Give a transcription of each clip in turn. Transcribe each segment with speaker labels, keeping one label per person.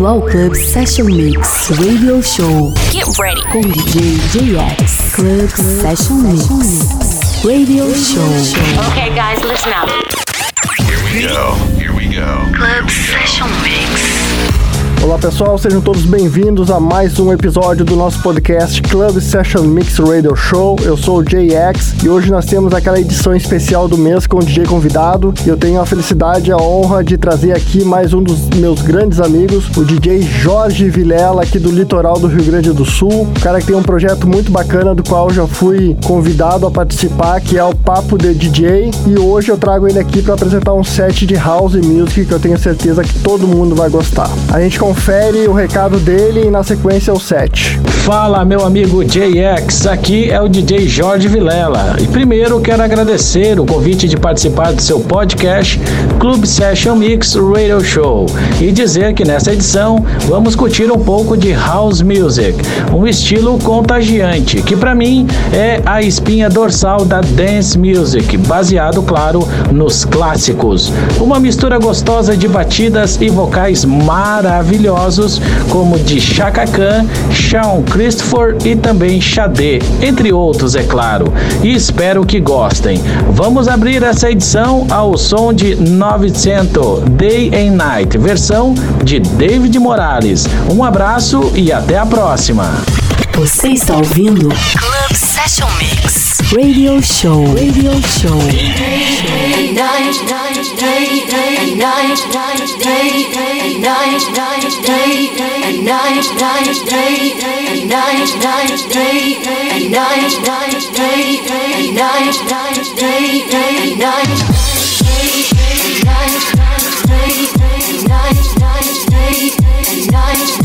Speaker 1: bem-vindo ao Club Session Mix Radio Show.
Speaker 2: Get ready.
Speaker 1: Com DJ JX. Club Session Mix Radio Show.
Speaker 2: Okay, guys, listen up.
Speaker 3: Here we go. Here we go.
Speaker 2: Club Session Mix.
Speaker 4: Olá pessoal, sejam todos bem-vindos a mais um episódio do nosso podcast Club Session Mix Radio Show. Eu sou o JX e hoje nós temos aquela edição especial do mês com o DJ convidado. E eu tenho a felicidade e a honra de trazer aqui mais um dos meus grandes amigos, o DJ Jorge Vilela, aqui do litoral do Rio Grande do Sul. O cara que tem um projeto muito bacana do qual já fui convidado a participar, que é o Papo de DJ. E hoje eu trago ele aqui para apresentar um set de house music que eu tenho certeza que todo mundo vai gostar. A gente confere o recado dele e na sequência o set.
Speaker 5: Fala, meu amigo JX, aqui é o DJ Jorge Vilela. E primeiro quero agradecer o convite de participar do seu podcast Club Session Mix Radio Show e dizer que nessa edição vamos curtir um pouco de house music, um estilo contagiante que para mim é a espinha dorsal da dance music, baseado, claro, nos clássicos. Uma mistura gostosa de batidas e vocais maravilhosos como de Chaka Khan, Sean Christopher e também Xadê, entre outros, é claro. E espero que gostem. Vamos abrir essa edição ao som de 900 Day and Night, versão de David Morales. Um abraço e até a próxima.
Speaker 1: Você está ouvindo
Speaker 2: Club Session Mix.
Speaker 1: Radio Show. Radio Show.
Speaker 6: day and night, day and night,
Speaker 7: day and
Speaker 6: night, day and night, day and night, day and night, day and night. Nice, and night. nice, nice, nice, nice, nice, nice.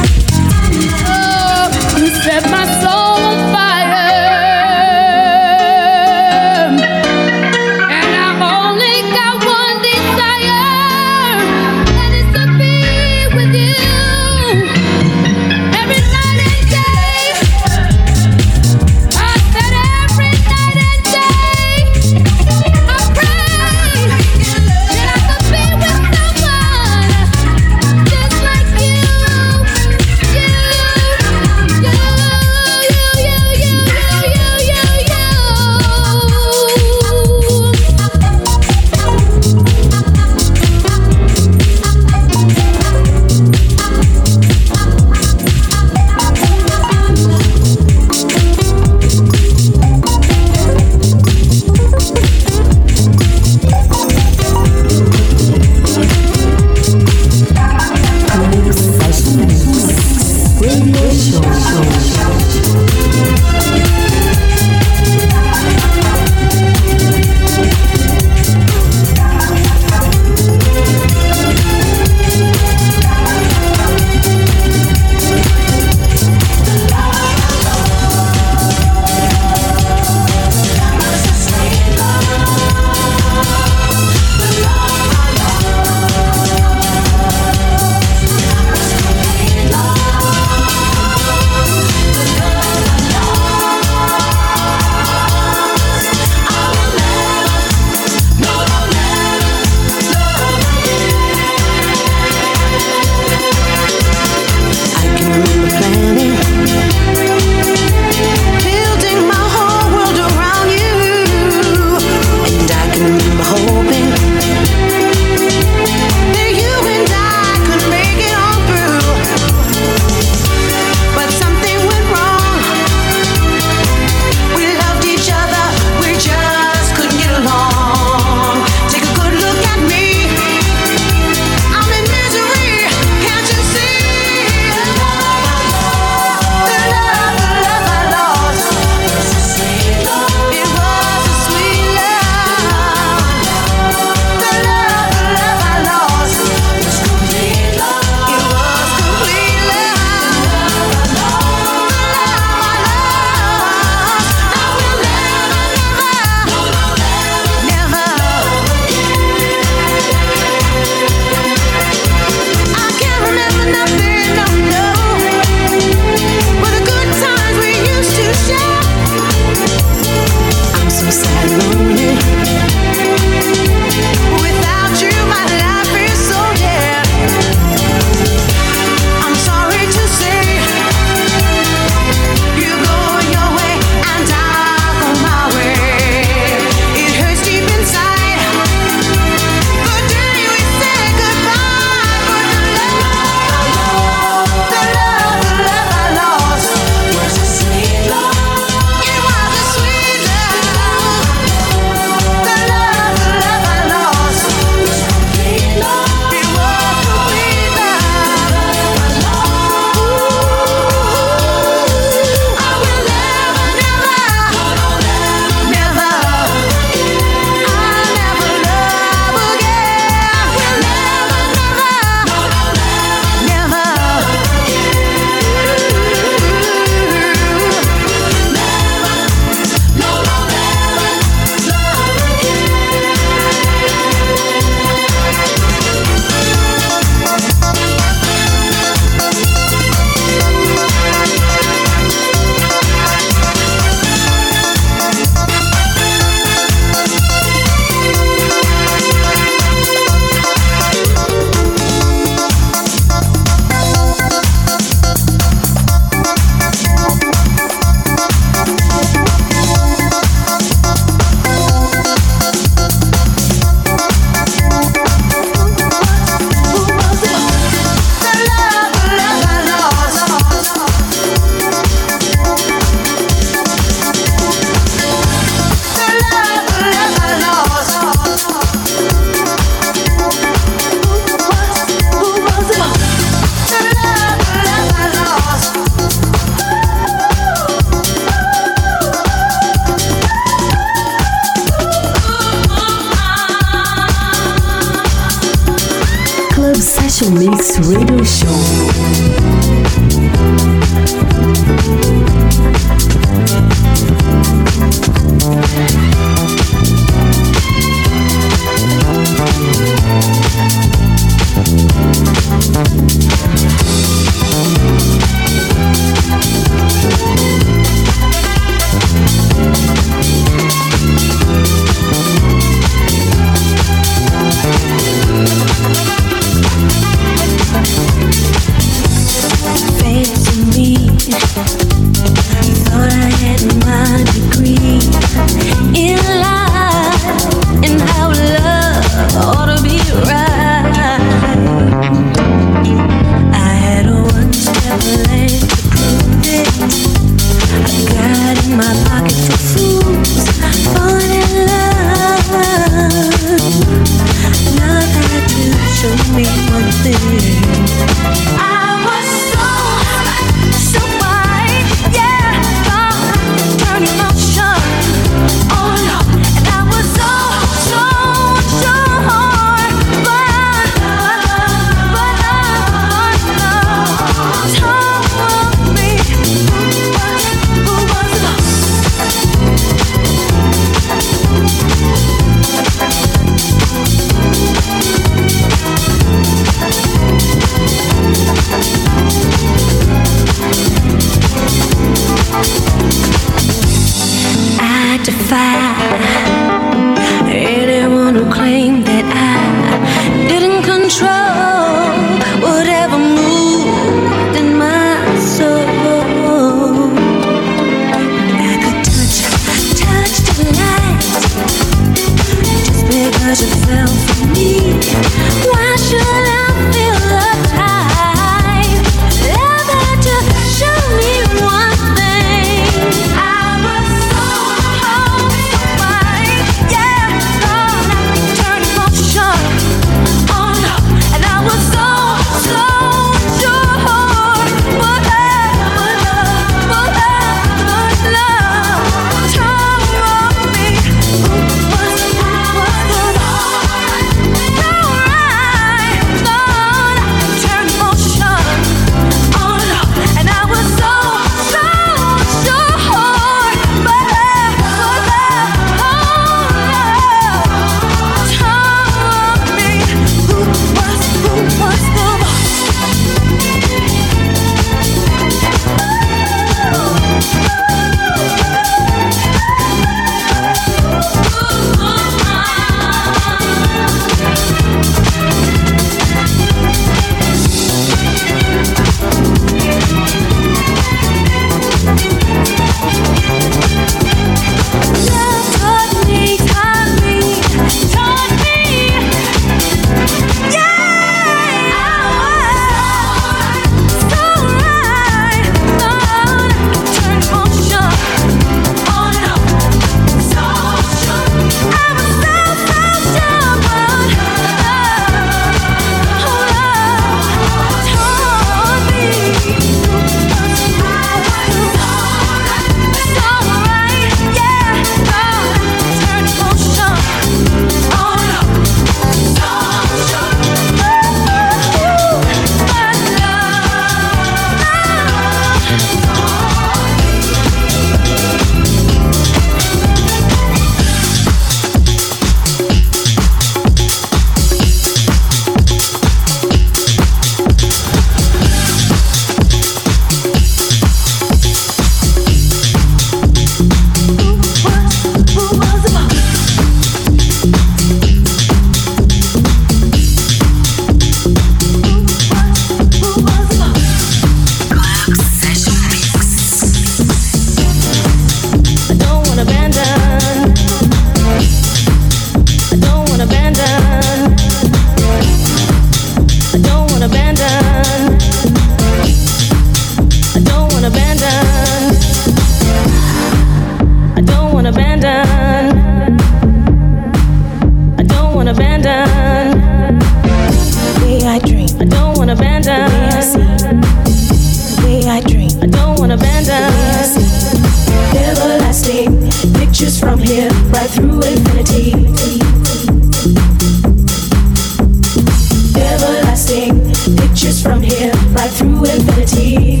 Speaker 6: from here, right through infinity.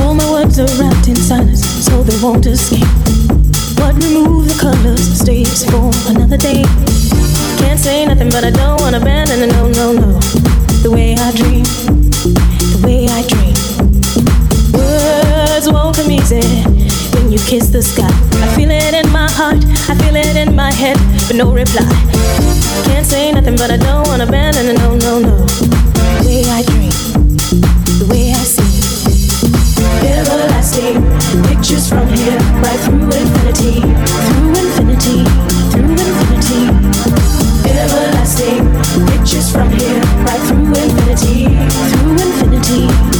Speaker 6: All my words are wrapped in silence, so they
Speaker 8: won't escape. But remove the colors, stay for another day. Can't say nothing, but I don't wanna abandon no, no, no. The way I dream, the way I dream. Words won't come easy when you kiss the sky. I feel it in my heart, I feel it in my head, but no reply. Can't say nothing, but I don't wanna abandon. No, no, no. The way I dream, the way I see, everlasting pictures from here, right through infinity, through infinity, through infinity. Everlasting pictures from here, right through infinity, through infinity.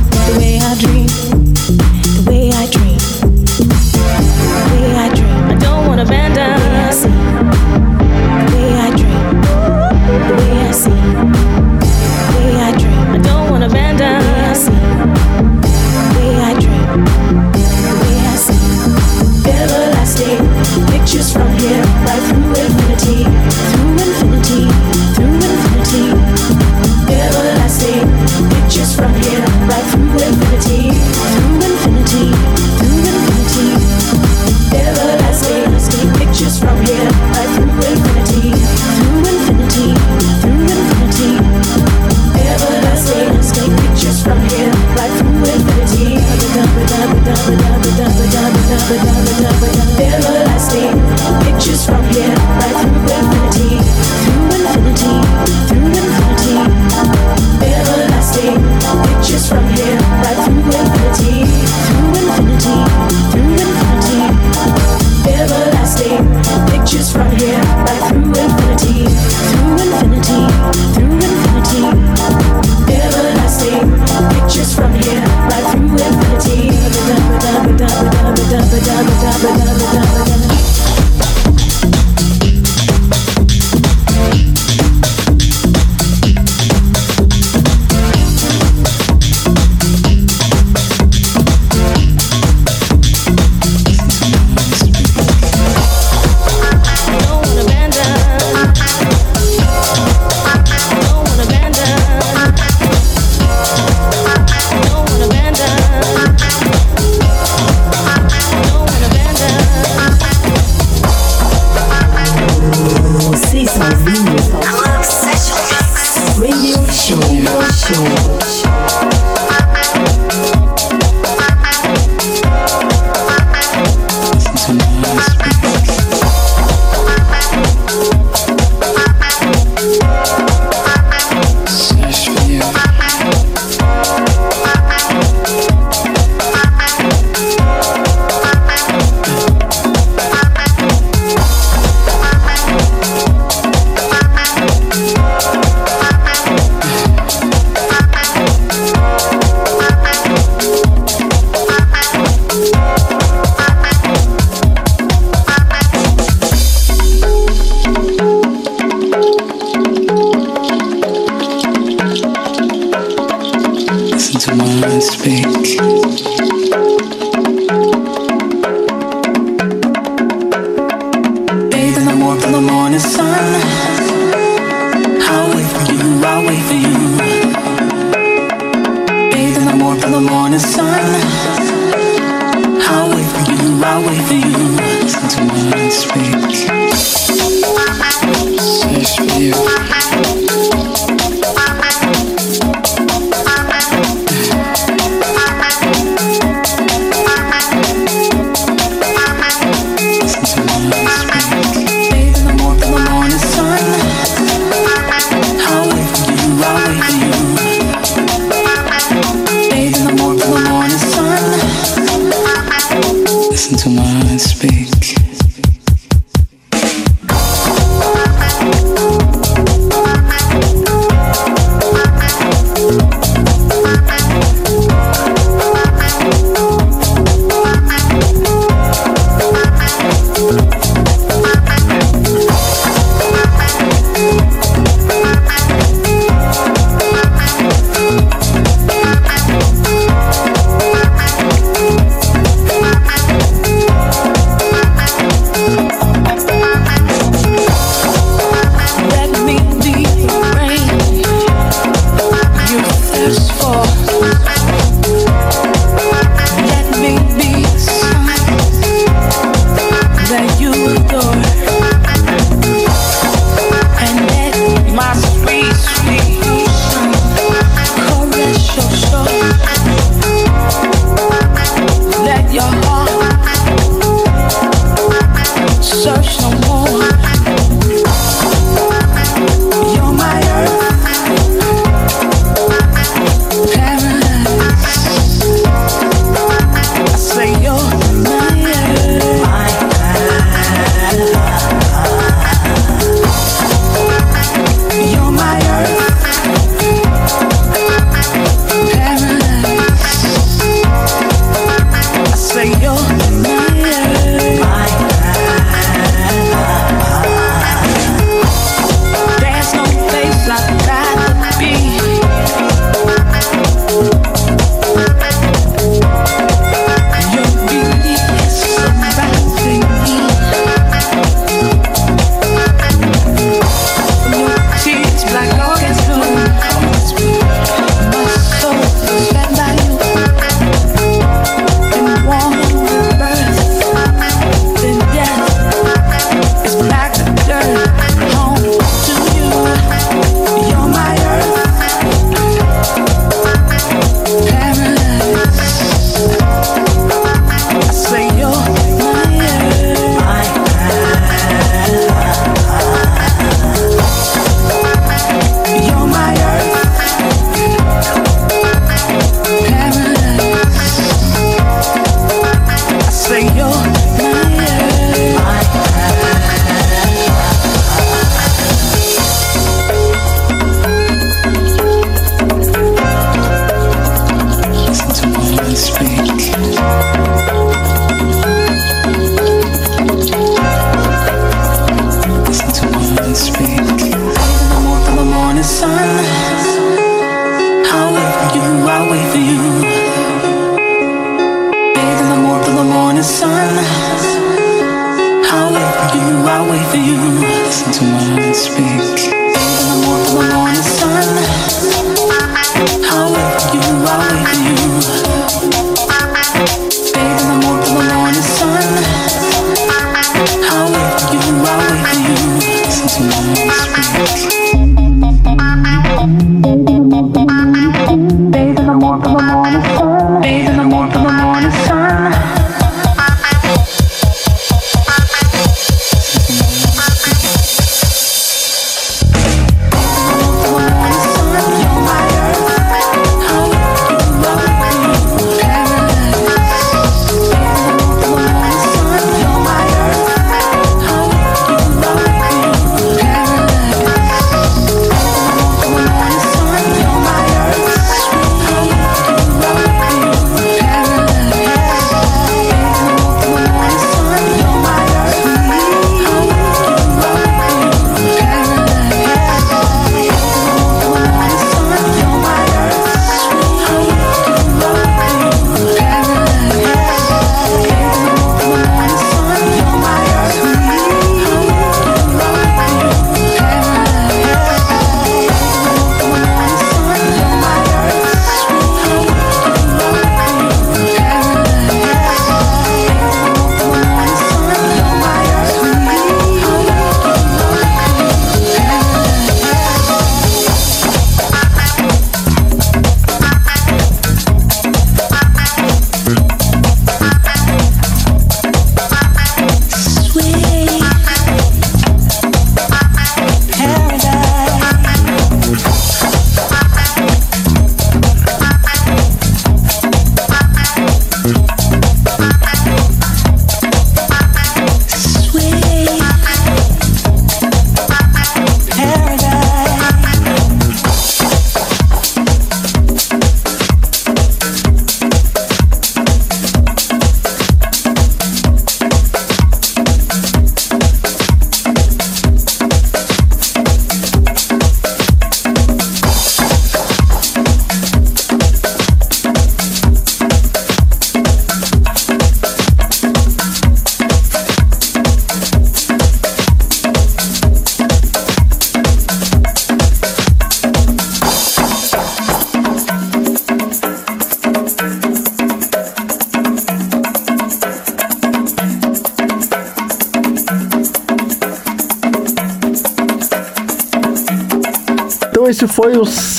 Speaker 8: the way I dream.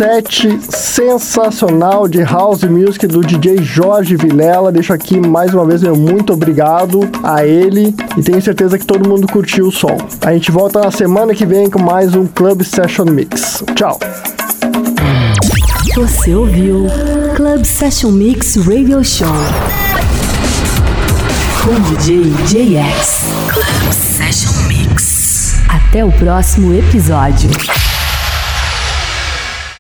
Speaker 4: Set sensacional de House Music do DJ Jorge Vilela. Deixo aqui mais uma vez meu muito obrigado a ele e tenho certeza que todo mundo curtiu o som. A gente volta na semana que vem com mais um Club Session Mix. Tchau!
Speaker 1: Você ouviu Club Session Mix Radio Show com DJ JX.
Speaker 2: Club Session Mix.
Speaker 1: Até o próximo episódio.